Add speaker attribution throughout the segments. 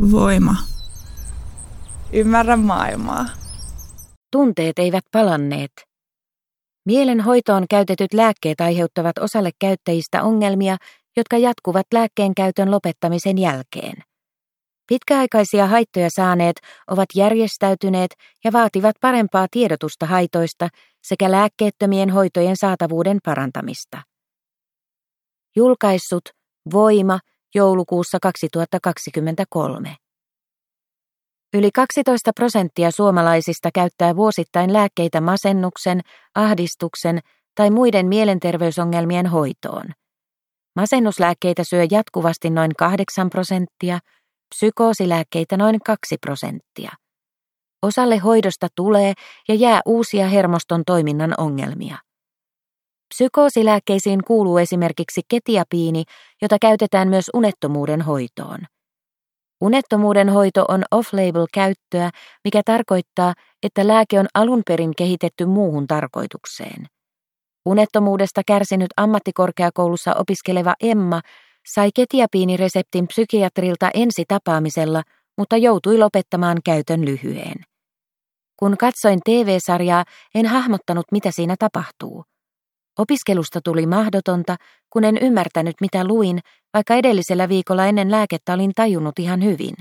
Speaker 1: Voima. Ymmärrä maailmaa.
Speaker 2: Tunteet eivät palanneet. Mielen hoitoon käytetyt lääkkeet aiheuttavat osalle käyttäjistä ongelmia, jotka jatkuvat lääkkeen käytön lopettamisen jälkeen. Pitkäaikaisia haittoja saaneet ovat järjestäytyneet ja vaativat parempaa tiedotusta haitoista sekä lääkkeettömien hoitojen saatavuuden parantamista. Julkaissut Voima joulukuussa 2023. Yli 12 prosenttia suomalaisista käyttää vuosittain lääkkeitä masennuksen, ahdistuksen tai muiden mielenterveysongelmien hoitoon. Masennuslääkkeitä syö jatkuvasti noin 8 prosenttia, psykoosilääkkeitä noin 2 prosenttia. Osalle hoidosta tulee ja jää uusia hermoston toiminnan ongelmia. Psykoosilääkkeisiin kuuluu esimerkiksi ketiapiini, jota käytetään myös unettomuuden hoitoon. Unettomuuden hoito on off-label käyttöä, mikä tarkoittaa, että lääke on alun perin kehitetty muuhun tarkoitukseen. Unettomuudesta kärsinyt ammattikorkeakoulussa opiskeleva Emma sai ketiapiinireseptin psykiatrilta ensi tapaamisella, mutta joutui lopettamaan käytön lyhyen. Kun katsoin TV-sarjaa, en hahmottanut, mitä siinä tapahtuu. Opiskelusta tuli mahdotonta, kun en ymmärtänyt mitä luin, vaikka edellisellä viikolla ennen lääkettä olin tajunnut ihan hyvin.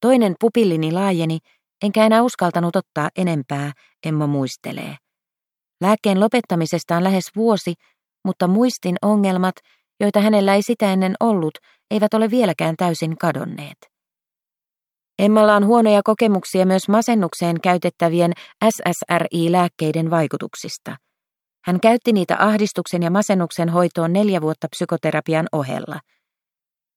Speaker 2: Toinen pupillini laajeni, enkä enää uskaltanut ottaa enempää, Emma muistelee. Lääkkeen lopettamisesta on lähes vuosi, mutta muistin ongelmat, joita hänellä ei sitä ennen ollut, eivät ole vieläkään täysin kadonneet. Emmalla on huonoja kokemuksia myös masennukseen käytettävien SSRI-lääkkeiden vaikutuksista – hän käytti niitä ahdistuksen ja masennuksen hoitoon neljä vuotta psykoterapian ohella.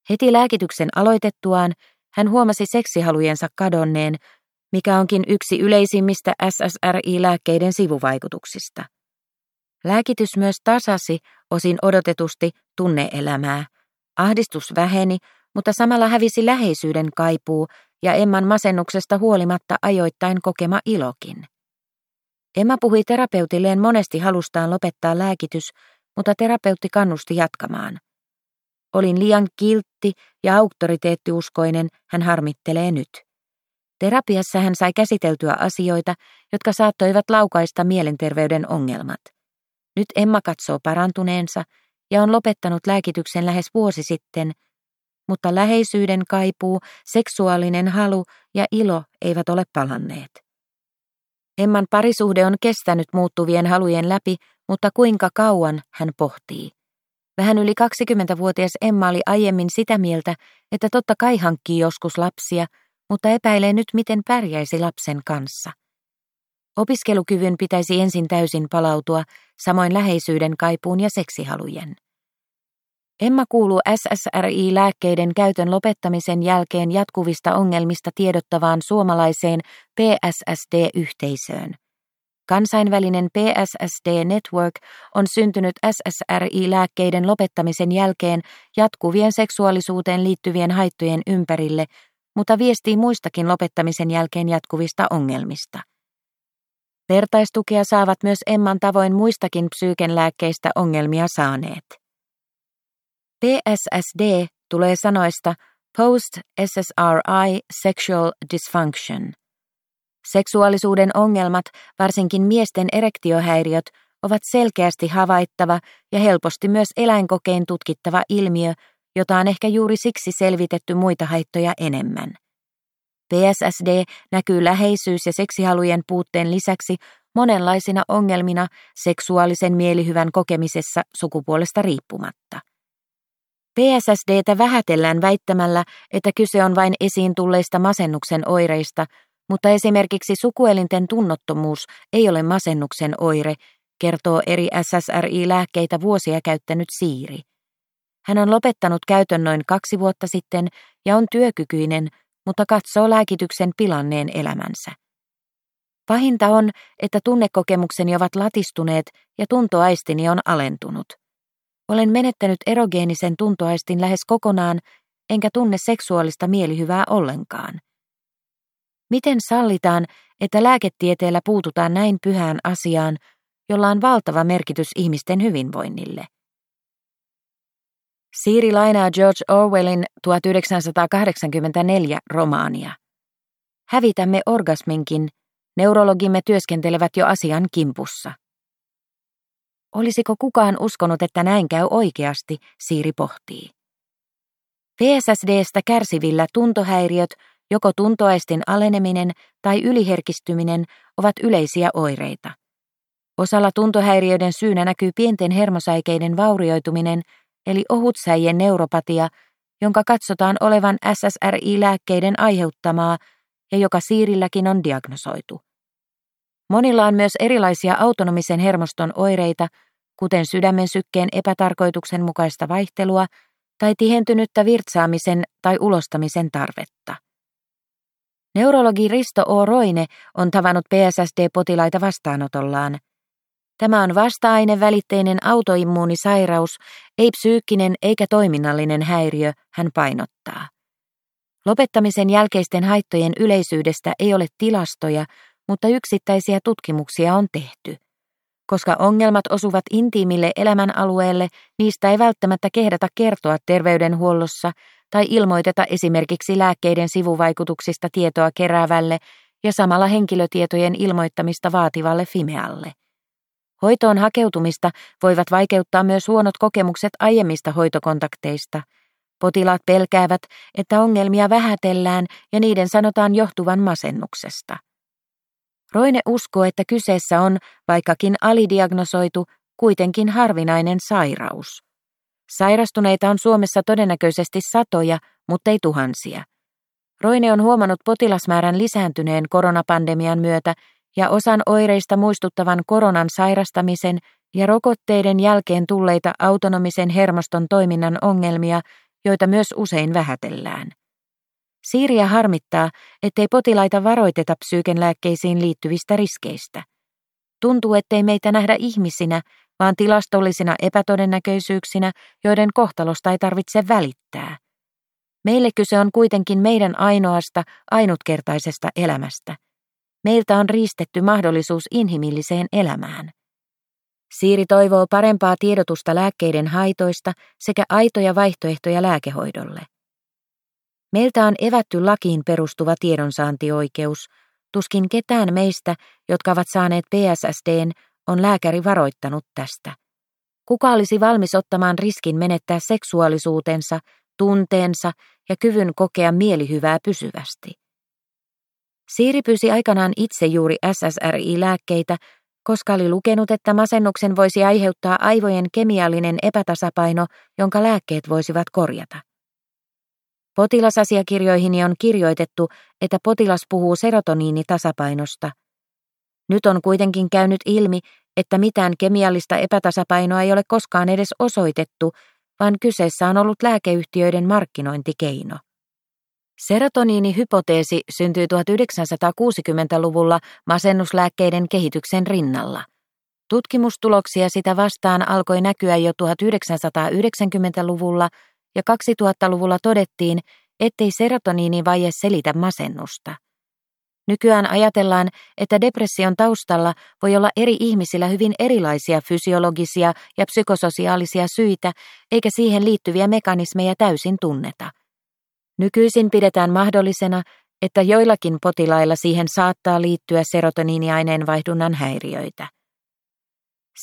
Speaker 2: Heti lääkityksen aloitettuaan hän huomasi seksihalujensa kadonneen, mikä onkin yksi yleisimmistä SSRI-lääkkeiden sivuvaikutuksista. Lääkitys myös tasasi osin odotetusti tunneelämää. Ahdistus väheni, mutta samalla hävisi läheisyyden kaipuu ja Emman masennuksesta huolimatta ajoittain kokema ilokin. Emma puhui terapeutilleen monesti halustaan lopettaa lääkitys, mutta terapeutti kannusti jatkamaan. Olin liian kiltti ja auktoriteettiuskoinen, hän harmittelee nyt. Terapiassa hän sai käsiteltyä asioita, jotka saattoivat laukaista mielenterveyden ongelmat. Nyt Emma katsoo parantuneensa ja on lopettanut lääkityksen lähes vuosi sitten, mutta läheisyyden kaipuu, seksuaalinen halu ja ilo eivät ole palanneet. Emman parisuhde on kestänyt muuttuvien halujen läpi, mutta kuinka kauan hän pohtii. Vähän yli 20-vuotias Emma oli aiemmin sitä mieltä, että totta kai hankkii joskus lapsia, mutta epäilee nyt, miten pärjäisi lapsen kanssa. Opiskelukyvyn pitäisi ensin täysin palautua, samoin läheisyyden kaipuun ja seksihalujen. Emma kuuluu SSRI-lääkkeiden käytön lopettamisen jälkeen jatkuvista ongelmista tiedottavaan suomalaiseen PSSD-yhteisöön. Kansainvälinen PSSD Network on syntynyt SSRI-lääkkeiden lopettamisen jälkeen jatkuvien seksuaalisuuteen liittyvien haittojen ympärille, mutta viestii muistakin lopettamisen jälkeen jatkuvista ongelmista. Vertaistukea saavat myös Emman tavoin muistakin psyykenlääkkeistä ongelmia saaneet. PSSD tulee sanoista Post-SSRI Sexual Dysfunction. Seksuaalisuuden ongelmat, varsinkin miesten erektiohäiriöt, ovat selkeästi havaittava ja helposti myös eläinkokein tutkittava ilmiö, jota on ehkä juuri siksi selvitetty muita haittoja enemmän. PSSD näkyy läheisyys- ja seksihalujen puutteen lisäksi monenlaisina ongelmina seksuaalisen mielihyvän kokemisessa sukupuolesta riippumatta. PSSDtä vähätellään väittämällä, että kyse on vain esiin tulleista masennuksen oireista, mutta esimerkiksi sukuelinten tunnottomuus ei ole masennuksen oire, kertoo eri SSRI-lääkkeitä vuosia käyttänyt Siiri. Hän on lopettanut käytön noin kaksi vuotta sitten ja on työkykyinen, mutta katsoo lääkityksen pilanneen elämänsä. Pahinta on, että tunnekokemukseni ovat latistuneet ja tuntoaistini on alentunut. Olen menettänyt erogeenisen tuntoaistin lähes kokonaan, enkä tunne seksuaalista mielihyvää ollenkaan. Miten sallitaan, että lääketieteellä puututaan näin pyhään asiaan, jolla on valtava merkitys ihmisten hyvinvoinnille? Siiri lainaa George Orwellin 1984 romaania. Hävitämme orgasminkin, neurologimme työskentelevät jo asian kimpussa. Olisiko kukaan uskonut, että näin käy oikeasti, Siiri pohtii. PSSDstä kärsivillä tuntohäiriöt, joko tuntoaistin aleneminen tai yliherkistyminen, ovat yleisiä oireita. Osalla tuntohäiriöiden syynä näkyy pienten hermosäikeiden vaurioituminen, eli ohutsäijien neuropatia, jonka katsotaan olevan SSRI-lääkkeiden aiheuttamaa ja joka siirilläkin on diagnosoitu. Monilla on myös erilaisia autonomisen hermoston oireita, kuten sydämen sykkeen epätarkoituksenmukaista vaihtelua tai tihentynyttä virtsaamisen tai ulostamisen tarvetta. Neurologi Risto O. Roine on tavannut PSSD-potilaita vastaanotollaan. Tämä on vasta-ainevälitteinen autoimmuunisairaus, ei psyykkinen eikä toiminnallinen häiriö, hän painottaa. Lopettamisen jälkeisten haittojen yleisyydestä ei ole tilastoja, mutta yksittäisiä tutkimuksia on tehty. Koska ongelmat osuvat intiimille elämänalueelle, niistä ei välttämättä kehdata kertoa terveydenhuollossa tai ilmoiteta esimerkiksi lääkkeiden sivuvaikutuksista tietoa keräävälle ja samalla henkilötietojen ilmoittamista vaativalle Fimealle. Hoitoon hakeutumista voivat vaikeuttaa myös huonot kokemukset aiemmista hoitokontakteista. Potilaat pelkäävät, että ongelmia vähätellään ja niiden sanotaan johtuvan masennuksesta. Roine uskoo, että kyseessä on, vaikkakin alidiagnosoitu, kuitenkin harvinainen sairaus. Sairastuneita on Suomessa todennäköisesti satoja, mutta ei tuhansia. Roine on huomannut potilasmäärän lisääntyneen koronapandemian myötä ja osan oireista muistuttavan koronan sairastamisen ja rokotteiden jälkeen tulleita autonomisen hermoston toiminnan ongelmia, joita myös usein vähätellään. Siiriä harmittaa, ettei potilaita varoiteta psyykenlääkkeisiin liittyvistä riskeistä. Tuntuu, ettei meitä nähdä ihmisinä, vaan tilastollisina epätodennäköisyyksinä, joiden kohtalosta ei tarvitse välittää. Meille kyse on kuitenkin meidän ainoasta, ainutkertaisesta elämästä. Meiltä on riistetty mahdollisuus inhimilliseen elämään. Siiri toivoo parempaa tiedotusta lääkkeiden haitoista sekä aitoja vaihtoehtoja lääkehoidolle. Meiltä on evätty lakiin perustuva tiedonsaantioikeus. Tuskin ketään meistä, jotka ovat saaneet PSSDn, on lääkäri varoittanut tästä. Kuka olisi valmis ottamaan riskin menettää seksuaalisuutensa, tunteensa ja kyvyn kokea mielihyvää pysyvästi? Siiri pyysi aikanaan itse juuri SSRI-lääkkeitä, koska oli lukenut, että masennuksen voisi aiheuttaa aivojen kemiallinen epätasapaino, jonka lääkkeet voisivat korjata. Potilasasiakirjoihini on kirjoitettu, että potilas puhuu serotoniinitasapainosta. Nyt on kuitenkin käynyt ilmi, että mitään kemiallista epätasapainoa ei ole koskaan edes osoitettu, vaan kyseessä on ollut lääkeyhtiöiden markkinointikeino. Serotoniinihypoteesi syntyi 1960-luvulla masennuslääkkeiden kehityksen rinnalla. Tutkimustuloksia sitä vastaan alkoi näkyä jo 1990-luvulla ja 2000-luvulla todettiin, ettei serotoniinivaje selitä masennusta. Nykyään ajatellaan, että depression taustalla voi olla eri ihmisillä hyvin erilaisia fysiologisia ja psykososiaalisia syitä, eikä siihen liittyviä mekanismeja täysin tunneta. Nykyisin pidetään mahdollisena, että joillakin potilailla siihen saattaa liittyä serotoniiniaineenvaihdunnan häiriöitä.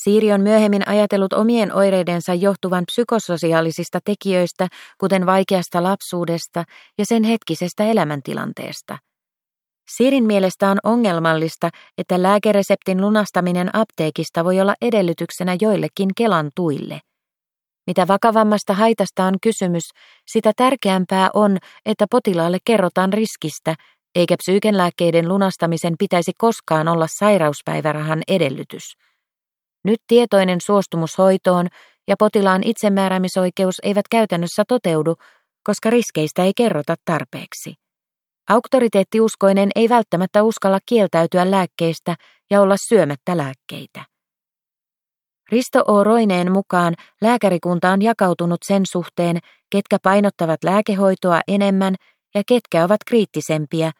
Speaker 2: Siiri on myöhemmin ajatellut omien oireidensa johtuvan psykososiaalisista tekijöistä, kuten vaikeasta lapsuudesta ja sen hetkisestä elämäntilanteesta. Siirin mielestä on ongelmallista, että lääkereseptin lunastaminen apteekista voi olla edellytyksenä joillekin Kelan tuille. Mitä vakavammasta haitasta on kysymys, sitä tärkeämpää on, että potilaalle kerrotaan riskistä, eikä psyykenlääkkeiden lunastamisen pitäisi koskaan olla sairauspäivärahan edellytys. Nyt tietoinen suostumus hoitoon ja potilaan itsemääräämisoikeus eivät käytännössä toteudu, koska riskeistä ei kerrota tarpeeksi. Auktoriteettiuskoinen ei välttämättä uskalla kieltäytyä lääkkeistä ja olla syömättä lääkkeitä. Risto O. Roineen mukaan lääkärikunta on jakautunut sen suhteen, ketkä painottavat lääkehoitoa enemmän ja ketkä ovat kriittisempiä,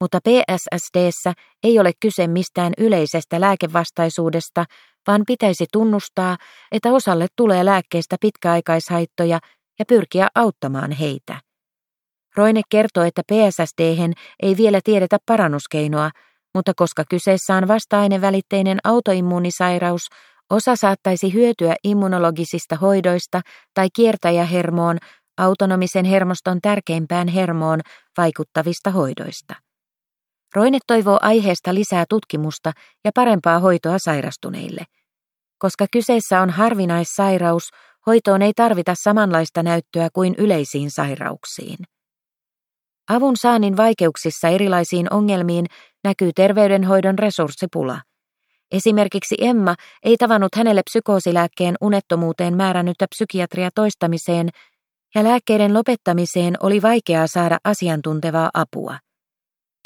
Speaker 2: mutta PSSDssä ei ole kyse mistään yleisestä lääkevastaisuudesta, vaan pitäisi tunnustaa, että osalle tulee lääkkeestä pitkäaikaishaittoja ja pyrkiä auttamaan heitä. Roine kertoo, että PSSD ei vielä tiedetä parannuskeinoa, mutta koska kyseessä on vasta-ainevälitteinen autoimmuunisairaus, osa saattaisi hyötyä immunologisista hoidoista tai kiertäjähermoon, autonomisen hermoston tärkeimpään hermoon, vaikuttavista hoidoista. Roine toivoo aiheesta lisää tutkimusta ja parempaa hoitoa sairastuneille. Koska kyseessä on harvinaissairaus, hoitoon ei tarvita samanlaista näyttöä kuin yleisiin sairauksiin. Avun saannin vaikeuksissa erilaisiin ongelmiin näkyy terveydenhoidon resurssipula. Esimerkiksi Emma ei tavannut hänelle psykoosilääkkeen unettomuuteen määrännyttä psykiatria toistamiseen, ja lääkkeiden lopettamiseen oli vaikeaa saada asiantuntevaa apua.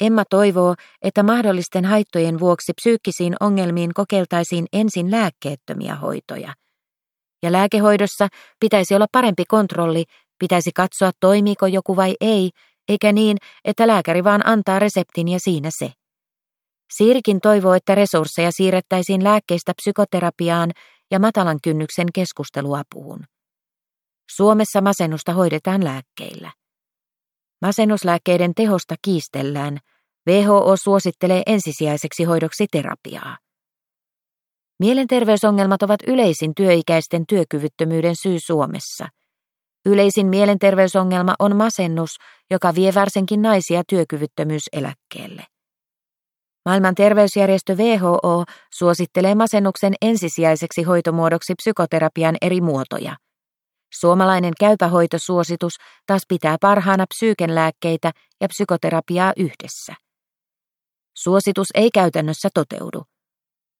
Speaker 2: Emma toivoo, että mahdollisten haittojen vuoksi psyykkisiin ongelmiin kokeiltaisiin ensin lääkkeettömiä hoitoja. Ja lääkehoidossa pitäisi olla parempi kontrolli, pitäisi katsoa toimiiko joku vai ei, eikä niin, että lääkäri vaan antaa reseptin ja siinä se. Siirikin toivoo, että resursseja siirrettäisiin lääkkeistä psykoterapiaan ja matalan kynnyksen keskusteluapuun. Suomessa masennusta hoidetaan lääkkeillä. Masennuslääkkeiden tehosta kiistellään. WHO suosittelee ensisijaiseksi hoidoksi terapiaa. Mielenterveysongelmat ovat yleisin työikäisten työkyvyttömyyden syy Suomessa. Yleisin mielenterveysongelma on masennus, joka vie varsinkin naisia työkyvyttömyyseläkkeelle. Maailman terveysjärjestö WHO suosittelee masennuksen ensisijaiseksi hoitomuodoksi psykoterapian eri muotoja – Suomalainen käypähoitosuositus taas pitää parhaana psyykenlääkkeitä ja psykoterapiaa yhdessä. Suositus ei käytännössä toteudu.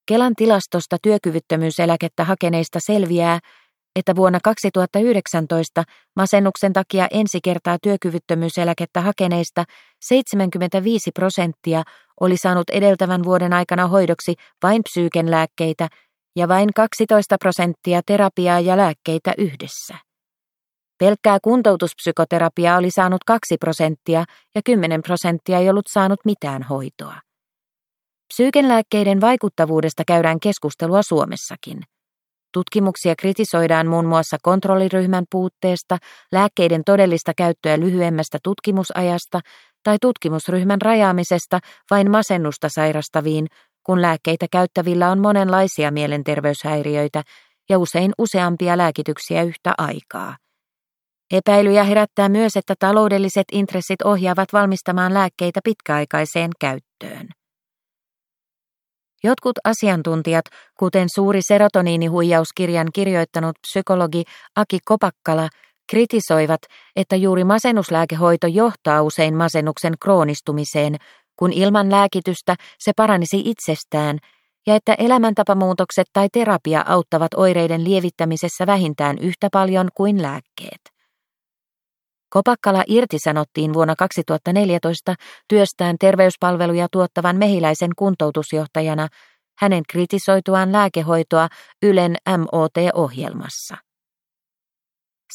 Speaker 2: Kelan tilastosta työkyvyttömyyseläkettä hakeneista selviää, että vuonna 2019 masennuksen takia ensi kertaa työkyvyttömyyseläkettä hakeneista 75 prosenttia oli saanut edeltävän vuoden aikana hoidoksi vain psyykenlääkkeitä ja vain 12 prosenttia terapiaa ja lääkkeitä yhdessä. Pelkkää kuntoutuspsykoterapiaa oli saanut 2 prosenttia ja 10 prosenttia ei ollut saanut mitään hoitoa. Psyykenlääkkeiden vaikuttavuudesta käydään keskustelua Suomessakin. Tutkimuksia kritisoidaan muun muassa kontrolliryhmän puutteesta, lääkkeiden todellista käyttöä lyhyemmästä tutkimusajasta tai tutkimusryhmän rajaamisesta vain masennusta sairastaviin, kun lääkkeitä käyttävillä on monenlaisia mielenterveyshäiriöitä ja usein useampia lääkityksiä yhtä aikaa. Epäilyjä herättää myös, että taloudelliset intressit ohjaavat valmistamaan lääkkeitä pitkäaikaiseen käyttöön. Jotkut asiantuntijat, kuten suuri serotoniinihuijauskirjan kirjoittanut psykologi Aki Kopakkala, kritisoivat, että juuri masennuslääkehoito johtaa usein masennuksen kroonistumiseen, kun ilman lääkitystä se paranisi itsestään, ja että elämäntapamuutokset tai terapia auttavat oireiden lievittämisessä vähintään yhtä paljon kuin lääkkeet. Kopakkala irtisanottiin vuonna 2014 työstään terveyspalveluja tuottavan mehiläisen kuntoutusjohtajana hänen kritisoituaan lääkehoitoa Ylen MOT-ohjelmassa.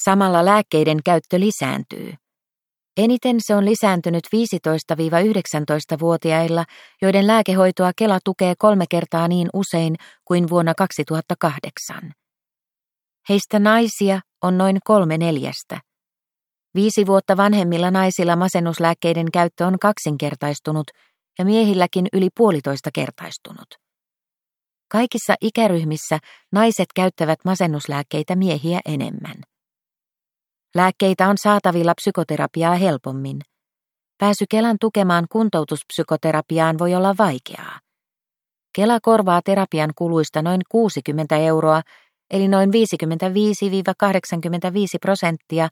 Speaker 2: Samalla lääkkeiden käyttö lisääntyy. Eniten se on lisääntynyt 15-19-vuotiailla, joiden lääkehoitoa Kela tukee kolme kertaa niin usein kuin vuonna 2008. Heistä naisia on noin kolme neljästä. Viisi vuotta vanhemmilla naisilla masennuslääkkeiden käyttö on kaksinkertaistunut ja miehilläkin yli puolitoista kertaistunut. Kaikissa ikäryhmissä naiset käyttävät masennuslääkkeitä miehiä enemmän. Lääkkeitä on saatavilla psykoterapiaa helpommin. Pääsy Kelan tukemaan kuntoutuspsykoterapiaan voi olla vaikeaa. Kela korvaa terapian kuluista noin 60 euroa, eli noin 55-85 prosenttia,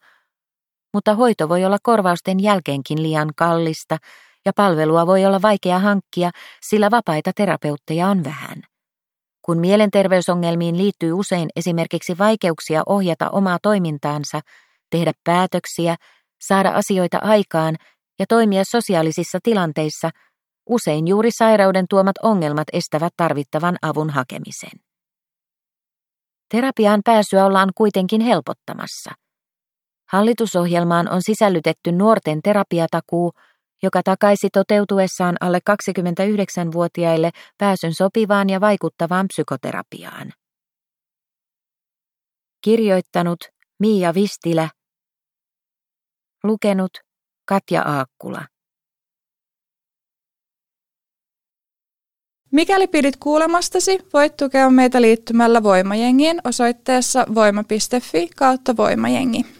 Speaker 2: mutta hoito voi olla korvausten jälkeenkin liian kallista ja palvelua voi olla vaikea hankkia, sillä vapaita terapeutteja on vähän. Kun mielenterveysongelmiin liittyy usein esimerkiksi vaikeuksia ohjata omaa toimintaansa, tehdä päätöksiä, saada asioita aikaan ja toimia sosiaalisissa tilanteissa, usein juuri sairauden tuomat ongelmat estävät tarvittavan avun hakemisen. Terapiaan pääsyä ollaan kuitenkin helpottamassa. Hallitusohjelmaan on sisällytetty nuorten terapiatakuu, joka takaisi toteutuessaan alle 29-vuotiaille pääsyn sopivaan ja vaikuttavaan psykoterapiaan. Kirjoittanut Miia Vistilä Lukenut Katja Aakkula.
Speaker 1: Mikäli pidit kuulemastasi, voit tukea meitä liittymällä Voimajengiin osoitteessa voima.fi kautta voimajengi.